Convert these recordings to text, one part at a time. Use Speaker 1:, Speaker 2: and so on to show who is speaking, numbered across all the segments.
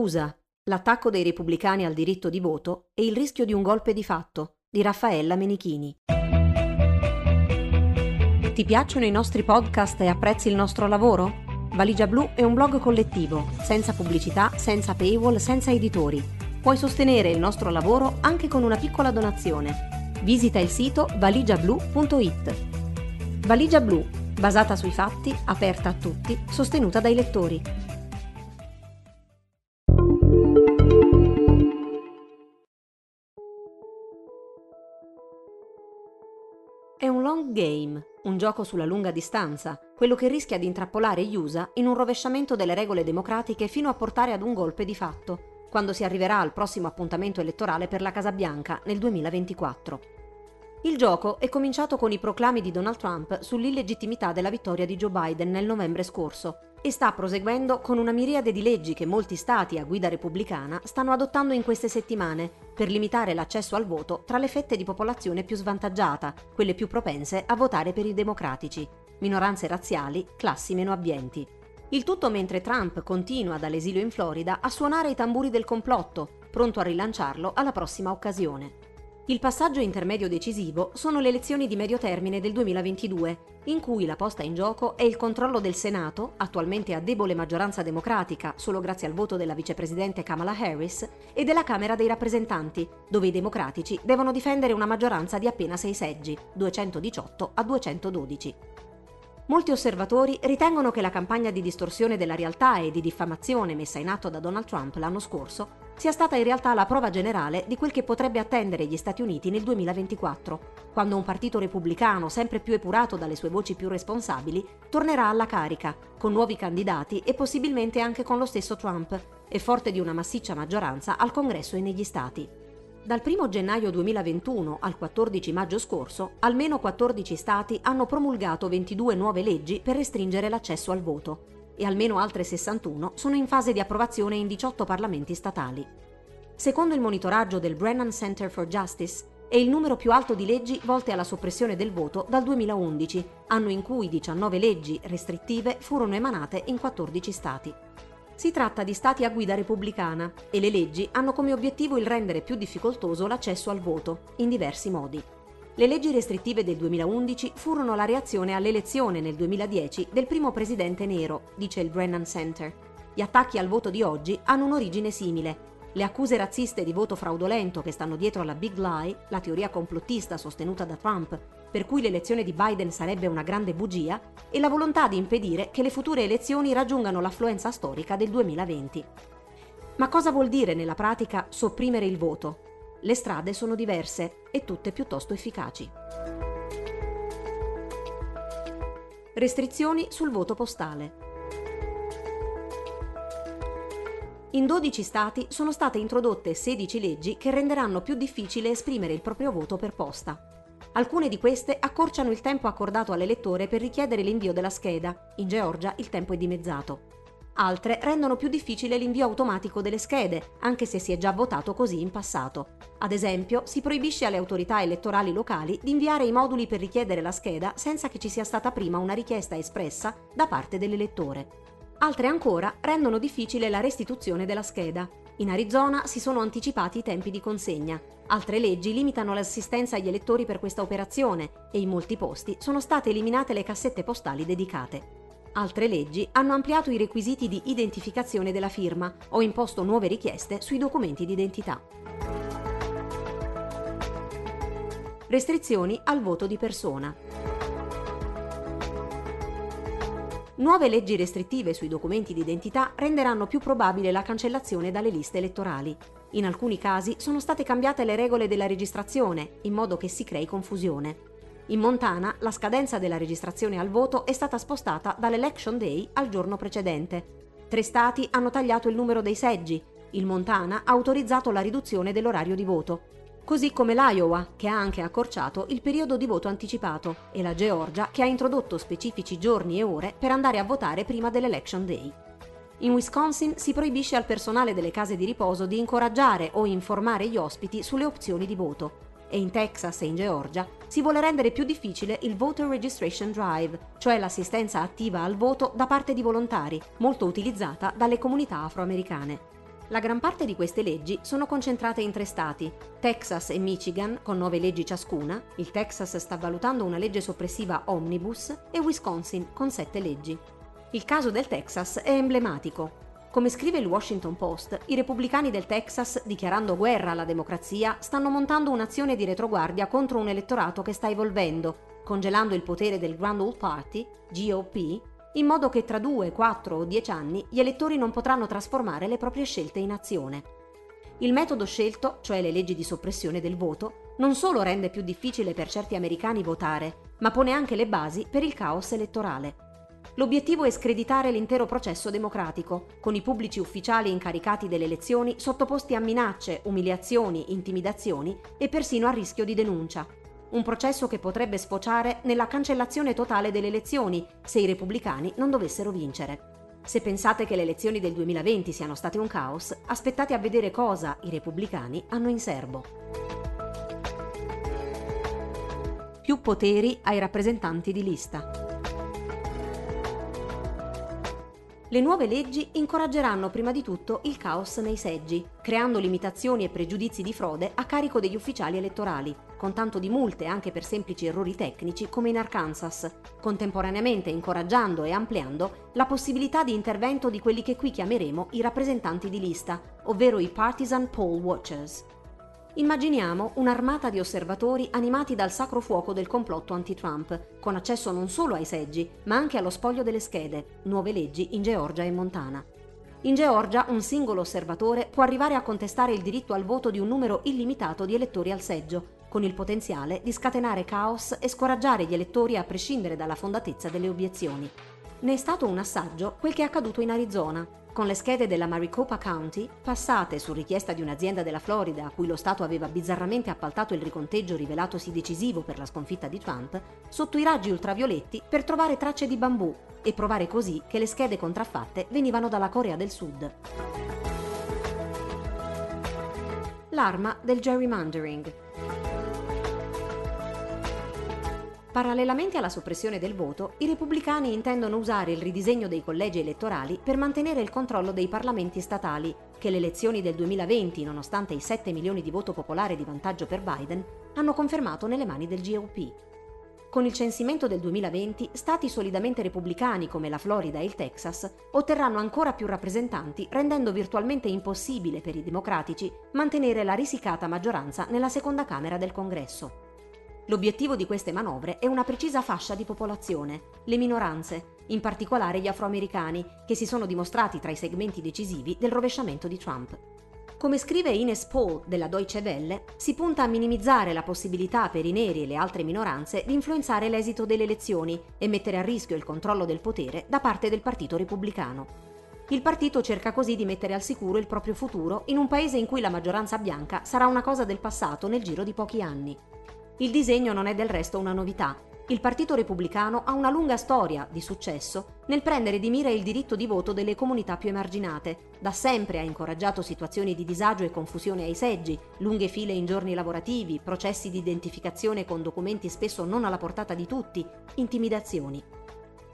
Speaker 1: USA, l'attacco dei repubblicani al diritto di voto e il rischio di un golpe di fatto di Raffaella Menichini. Ti piacciono i nostri podcast e apprezzi il nostro lavoro? Valigia Blu è un blog collettivo, senza pubblicità, senza paywall, senza editori. Puoi sostenere il nostro lavoro anche con una piccola donazione. Visita il sito valigiablu.it. Valigia Blu, basata sui fatti, aperta a tutti, sostenuta dai lettori. Game, un gioco sulla lunga distanza, quello che rischia di intrappolare gli USA in un rovesciamento delle regole democratiche fino a portare ad un golpe di fatto, quando si arriverà al prossimo appuntamento elettorale per la Casa Bianca nel 2024. Il gioco è cominciato con i proclami di Donald Trump sull'illegittimità della vittoria di Joe Biden nel novembre scorso e sta proseguendo con una miriade di leggi che molti stati a guida repubblicana stanno adottando in queste settimane per limitare l'accesso al voto tra le fette di popolazione più svantaggiata, quelle più propense a votare per i democratici, minoranze razziali, classi meno abbienti. Il tutto mentre Trump continua dall'esilio in Florida a suonare i tamburi del complotto, pronto a rilanciarlo alla prossima occasione. Il passaggio intermedio decisivo sono le elezioni di medio termine del 2022, in cui la posta in gioco è il controllo del Senato, attualmente a debole maggioranza democratica solo grazie al voto della vicepresidente Kamala Harris, e della Camera dei rappresentanti, dove i democratici devono difendere una maggioranza di appena 6 seggi, 218 a 212. Molti osservatori ritengono che la campagna di distorsione della realtà e di diffamazione messa in atto da Donald Trump l'anno scorso sia stata in realtà la prova generale di quel che potrebbe attendere gli Stati Uniti nel 2024, quando un partito repubblicano sempre più epurato dalle sue voci più responsabili tornerà alla carica, con nuovi candidati e possibilmente anche con lo stesso Trump, e forte di una massiccia maggioranza al Congresso e negli Stati. Dal 1 gennaio 2021 al 14 maggio scorso, almeno 14 Stati hanno promulgato 22 nuove leggi per restringere l'accesso al voto e almeno altre 61 sono in fase di approvazione in 18 parlamenti statali. Secondo il monitoraggio del Brennan Center for Justice, è il numero più alto di leggi volte alla soppressione del voto dal 2011, anno in cui 19 leggi restrittive furono emanate in 14 Stati. Si tratta di stati a guida repubblicana e le leggi hanno come obiettivo il rendere più difficoltoso l'accesso al voto, in diversi modi. Le leggi restrittive del 2011 furono la reazione all'elezione nel 2010 del primo presidente nero, dice il Brennan Center. Gli attacchi al voto di oggi hanno un'origine simile. Le accuse razziste di voto fraudolento che stanno dietro alla Big Lie, la teoria complottista sostenuta da Trump, per cui l'elezione di Biden sarebbe una grande bugia, e la volontà di impedire che le future elezioni raggiungano l'affluenza storica del 2020. Ma cosa vuol dire nella pratica sopprimere il voto? Le strade sono diverse e tutte piuttosto efficaci. Restrizioni sul voto postale. In 12 stati sono state introdotte 16 leggi che renderanno più difficile esprimere il proprio voto per posta. Alcune di queste accorciano il tempo accordato all'elettore per richiedere l'invio della scheda. In Georgia il tempo è dimezzato. Altre rendono più difficile l'invio automatico delle schede, anche se si è già votato così in passato. Ad esempio, si proibisce alle autorità elettorali locali di inviare i moduli per richiedere la scheda senza che ci sia stata prima una richiesta espressa da parte dell'elettore. Altre ancora rendono difficile la restituzione della scheda. In Arizona si sono anticipati i tempi di consegna. Altre leggi limitano l'assistenza agli elettori per questa operazione e in molti posti sono state eliminate le cassette postali dedicate. Altre leggi hanno ampliato i requisiti di identificazione della firma o imposto nuove richieste sui documenti di identità. Restrizioni al voto di persona. Nuove leggi restrittive sui documenti di identità renderanno più probabile la cancellazione dalle liste elettorali. In alcuni casi sono state cambiate le regole della registrazione, in modo che si crei confusione. In Montana la scadenza della registrazione al voto è stata spostata dall'Election Day al giorno precedente. Tre stati hanno tagliato il numero dei seggi. Il Montana ha autorizzato la riduzione dell'orario di voto così come l'Iowa, che ha anche accorciato il periodo di voto anticipato, e la Georgia, che ha introdotto specifici giorni e ore per andare a votare prima dell'Election Day. In Wisconsin si proibisce al personale delle case di riposo di incoraggiare o informare gli ospiti sulle opzioni di voto. E in Texas e in Georgia si vuole rendere più difficile il Voter Registration Drive, cioè l'assistenza attiva al voto da parte di volontari, molto utilizzata dalle comunità afroamericane. La gran parte di queste leggi sono concentrate in tre stati, Texas e Michigan con nove leggi ciascuna, il Texas sta valutando una legge soppressiva omnibus e Wisconsin con sette leggi. Il caso del Texas è emblematico. Come scrive il Washington Post, i repubblicani del Texas, dichiarando guerra alla democrazia, stanno montando un'azione di retroguardia contro un elettorato che sta evolvendo, congelando il potere del Grand Old Party, GOP, in modo che tra due, quattro o dieci anni gli elettori non potranno trasformare le proprie scelte in azione. Il metodo scelto, cioè le leggi di soppressione del voto, non solo rende più difficile per certi americani votare, ma pone anche le basi per il caos elettorale. L'obiettivo è screditare l'intero processo democratico, con i pubblici ufficiali incaricati delle elezioni sottoposti a minacce, umiliazioni, intimidazioni e persino a rischio di denuncia, un processo che potrebbe sfociare nella cancellazione totale delle elezioni se i repubblicani non dovessero vincere. Se pensate che le elezioni del 2020 siano state un caos, aspettate a vedere cosa i repubblicani hanno in serbo. Più poteri ai rappresentanti di lista. Le nuove leggi incoraggeranno prima di tutto il caos nei seggi, creando limitazioni e pregiudizi di frode a carico degli ufficiali elettorali, con tanto di multe anche per semplici errori tecnici come in Arkansas, contemporaneamente incoraggiando e ampliando la possibilità di intervento di quelli che qui chiameremo i rappresentanti di lista, ovvero i partisan poll watchers. Immaginiamo un'armata di osservatori animati dal sacro fuoco del complotto anti-Trump, con accesso non solo ai seggi, ma anche allo spoglio delle schede, nuove leggi in Georgia e Montana. In Georgia un singolo osservatore può arrivare a contestare il diritto al voto di un numero illimitato di elettori al seggio, con il potenziale di scatenare caos e scoraggiare gli elettori a prescindere dalla fondatezza delle obiezioni. Ne è stato un assaggio quel che è accaduto in Arizona, con le schede della Maricopa County, passate su richiesta di un'azienda della Florida a cui lo Stato aveva bizzarramente appaltato il riconteggio rivelatosi decisivo per la sconfitta di Trump, sotto i raggi ultravioletti per trovare tracce di bambù e provare così che le schede contraffatte venivano dalla Corea del Sud. L'arma del gerrymandering. Parallelamente alla soppressione del voto, i repubblicani intendono usare il ridisegno dei collegi elettorali per mantenere il controllo dei parlamenti statali, che le elezioni del 2020, nonostante i 7 milioni di voto popolare di vantaggio per Biden, hanno confermato nelle mani del GOP. Con il censimento del 2020, stati solidamente repubblicani come la Florida e il Texas otterranno ancora più rappresentanti, rendendo virtualmente impossibile per i democratici mantenere la risicata maggioranza nella seconda Camera del Congresso. L'obiettivo di queste manovre è una precisa fascia di popolazione, le minoranze, in particolare gli afroamericani, che si sono dimostrati tra i segmenti decisivi del rovesciamento di Trump. Come scrive Ines Paul della Deutsche Welle, si punta a minimizzare la possibilità per i neri e le altre minoranze di influenzare l'esito delle elezioni e mettere a rischio il controllo del potere da parte del Partito Repubblicano. Il partito cerca così di mettere al sicuro il proprio futuro in un paese in cui la maggioranza bianca sarà una cosa del passato nel giro di pochi anni. Il disegno non è del resto una novità. Il Partito Repubblicano ha una lunga storia di successo nel prendere di mira il diritto di voto delle comunità più emarginate. Da sempre ha incoraggiato situazioni di disagio e confusione ai seggi, lunghe file in giorni lavorativi, processi di identificazione con documenti spesso non alla portata di tutti, intimidazioni.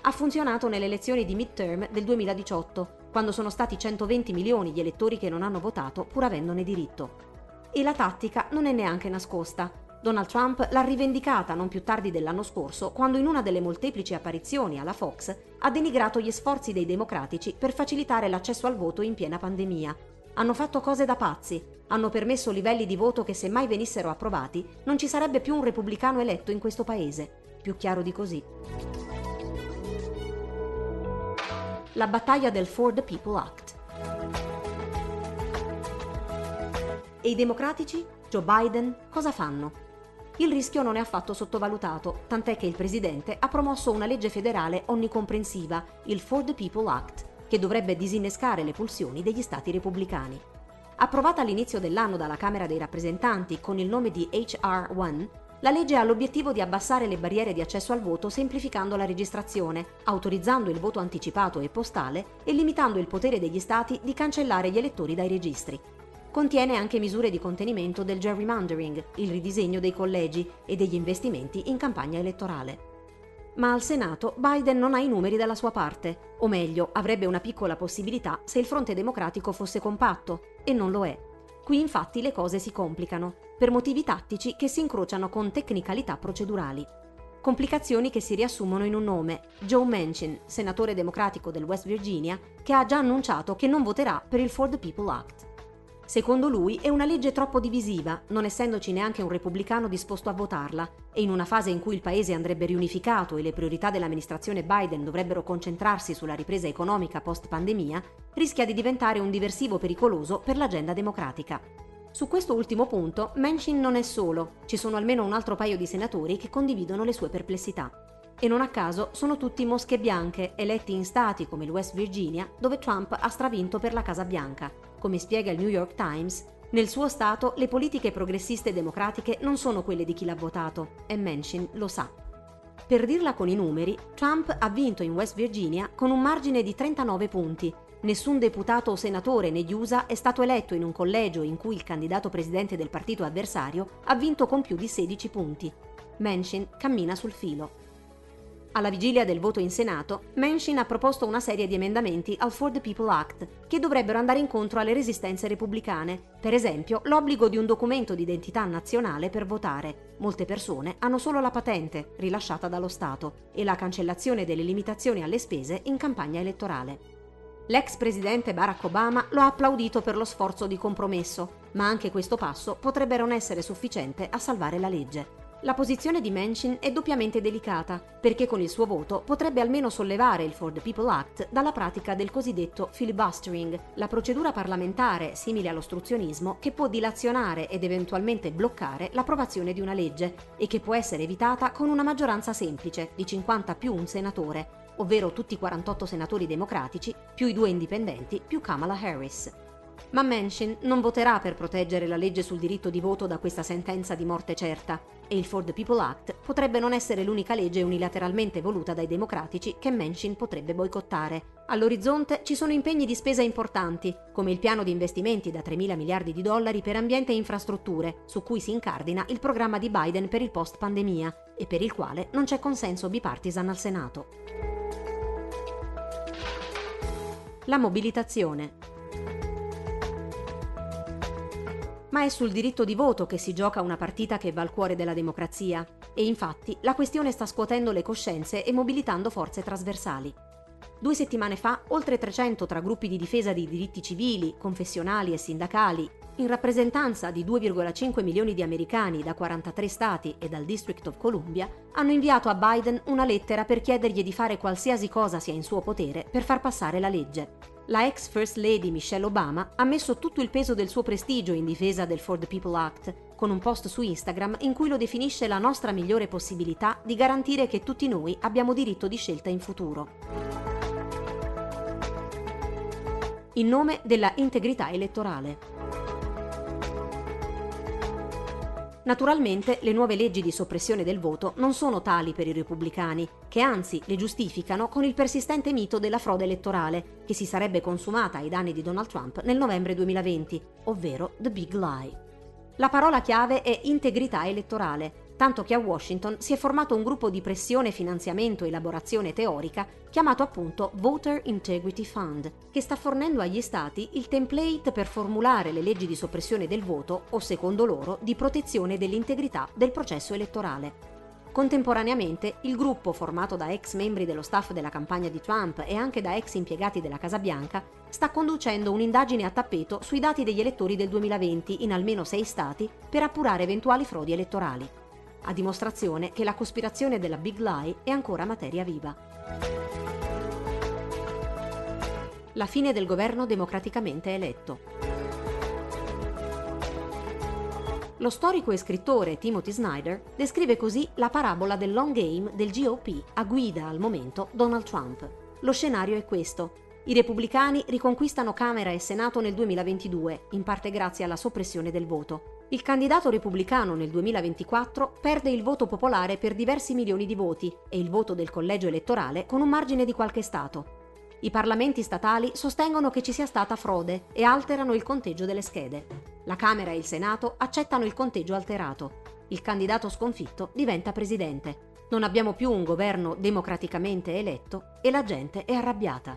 Speaker 1: Ha funzionato nelle elezioni di midterm del 2018, quando sono stati 120 milioni gli elettori che non hanno votato pur avendone diritto. E la tattica non è neanche nascosta. Donald Trump l'ha rivendicata non più tardi dell'anno scorso, quando in una delle molteplici apparizioni alla Fox ha denigrato gli sforzi dei democratici per facilitare l'accesso al voto in piena pandemia. Hanno fatto cose da pazzi, hanno permesso livelli di voto che se mai venissero approvati non ci sarebbe più un repubblicano eletto in questo paese. Più chiaro di così. La battaglia del For the People Act. E i democratici, Joe Biden, cosa fanno? Il rischio non è affatto sottovalutato, tant'è che il Presidente ha promosso una legge federale onnicomprensiva, il For the People Act, che dovrebbe disinnescare le pulsioni degli stati repubblicani. Approvata all'inizio dell'anno dalla Camera dei rappresentanti con il nome di HR 1, la legge ha l'obiettivo di abbassare le barriere di accesso al voto semplificando la registrazione, autorizzando il voto anticipato e postale e limitando il potere degli stati di cancellare gli elettori dai registri contiene anche misure di contenimento del gerrymandering, il ridisegno dei collegi e degli investimenti in campagna elettorale. Ma al Senato Biden non ha i numeri dalla sua parte, o meglio, avrebbe una piccola possibilità se il fronte democratico fosse compatto, e non lo è. Qui infatti le cose si complicano, per motivi tattici che si incrociano con tecnicalità procedurali. Complicazioni che si riassumono in un nome, Joe Manchin, senatore democratico del West Virginia, che ha già annunciato che non voterà per il For the People Act. Secondo lui è una legge troppo divisiva, non essendoci neanche un repubblicano disposto a votarla, e in una fase in cui il paese andrebbe riunificato e le priorità dell'amministrazione Biden dovrebbero concentrarsi sulla ripresa economica post-pandemia, rischia di diventare un diversivo pericoloso per l'agenda democratica. Su questo ultimo punto, Manchin non è solo, ci sono almeno un altro paio di senatori che condividono le sue perplessità. E non a caso sono tutti mosche bianche, eletti in stati come il West Virginia, dove Trump ha stravinto per la Casa Bianca. Come spiega il New York Times, nel suo stato le politiche progressiste democratiche non sono quelle di chi l'ha votato, e Manchin lo sa. Per dirla con i numeri, Trump ha vinto in West Virginia con un margine di 39 punti. Nessun deputato o senatore negli USA è stato eletto in un collegio in cui il candidato presidente del partito avversario ha vinto con più di 16 punti. Manchin cammina sul filo. Alla vigilia del voto in Senato, Manchin ha proposto una serie di emendamenti al For the People Act che dovrebbero andare incontro alle resistenze repubblicane, per esempio l'obbligo di un documento di identità nazionale per votare. Molte persone hanno solo la patente, rilasciata dallo Stato, e la cancellazione delle limitazioni alle spese in campagna elettorale. L'ex presidente Barack Obama lo ha applaudito per lo sforzo di compromesso, ma anche questo passo potrebbe non essere sufficiente a salvare la legge. La posizione di Manchin è doppiamente delicata, perché con il suo voto potrebbe almeno sollevare il For the People Act dalla pratica del cosiddetto filibustering, la procedura parlamentare simile all'ostruzionismo che può dilazionare ed eventualmente bloccare l'approvazione di una legge e che può essere evitata con una maggioranza semplice di 50 più un senatore, ovvero tutti i 48 senatori democratici, più i due indipendenti, più Kamala Harris. Ma Manchin non voterà per proteggere la legge sul diritto di voto da questa sentenza di morte certa e il For the People Act potrebbe non essere l'unica legge unilateralmente voluta dai democratici che Manchin potrebbe boicottare. All'orizzonte ci sono impegni di spesa importanti, come il piano di investimenti da 3 mila miliardi di dollari per ambiente e infrastrutture, su cui si incardina il programma di Biden per il post-pandemia e per il quale non c'è consenso bipartisan al Senato. La mobilitazione. Ma è sul diritto di voto che si gioca una partita che va al cuore della democrazia e infatti la questione sta scuotendo le coscienze e mobilitando forze trasversali. Due settimane fa, oltre 300 tra gruppi di difesa dei diritti civili, confessionali e sindacali, in rappresentanza di 2,5 milioni di americani da 43 stati e dal District of Columbia, hanno inviato a Biden una lettera per chiedergli di fare qualsiasi cosa sia in suo potere per far passare la legge. La ex First Lady Michelle Obama ha messo tutto il peso del suo prestigio in difesa del For the People Act, con un post su Instagram in cui lo definisce la nostra migliore possibilità di garantire che tutti noi abbiamo diritto di scelta in futuro. In nome della integrità elettorale. Naturalmente le nuove leggi di soppressione del voto non sono tali per i repubblicani, che anzi le giustificano con il persistente mito della frode elettorale, che si sarebbe consumata ai danni di Donald Trump nel novembre 2020, ovvero The Big Lie. La parola chiave è integrità elettorale, tanto che a Washington si è formato un gruppo di pressione, finanziamento e elaborazione teorica chiamato appunto Voter Integrity Fund, che sta fornendo agli stati il template per formulare le leggi di soppressione del voto o, secondo loro, di protezione dell'integrità del processo elettorale. Contemporaneamente, il gruppo, formato da ex membri dello staff della campagna di Trump e anche da ex impiegati della Casa Bianca, sta conducendo un'indagine a tappeto sui dati degli elettori del 2020 in almeno sei stati per appurare eventuali frodi elettorali a dimostrazione che la cospirazione della Big Lie è ancora materia viva. La fine del governo democraticamente eletto. Lo storico e scrittore Timothy Snyder descrive così la parabola del long game del GOP a guida al momento Donald Trump. Lo scenario è questo. I repubblicani riconquistano Camera e Senato nel 2022, in parte grazie alla soppressione del voto. Il candidato repubblicano nel 2024 perde il voto popolare per diversi milioni di voti e il voto del collegio elettorale con un margine di qualche Stato. I parlamenti statali sostengono che ci sia stata frode e alterano il conteggio delle schede. La Camera e il Senato accettano il conteggio alterato. Il candidato sconfitto diventa presidente. Non abbiamo più un governo democraticamente eletto e la gente è arrabbiata.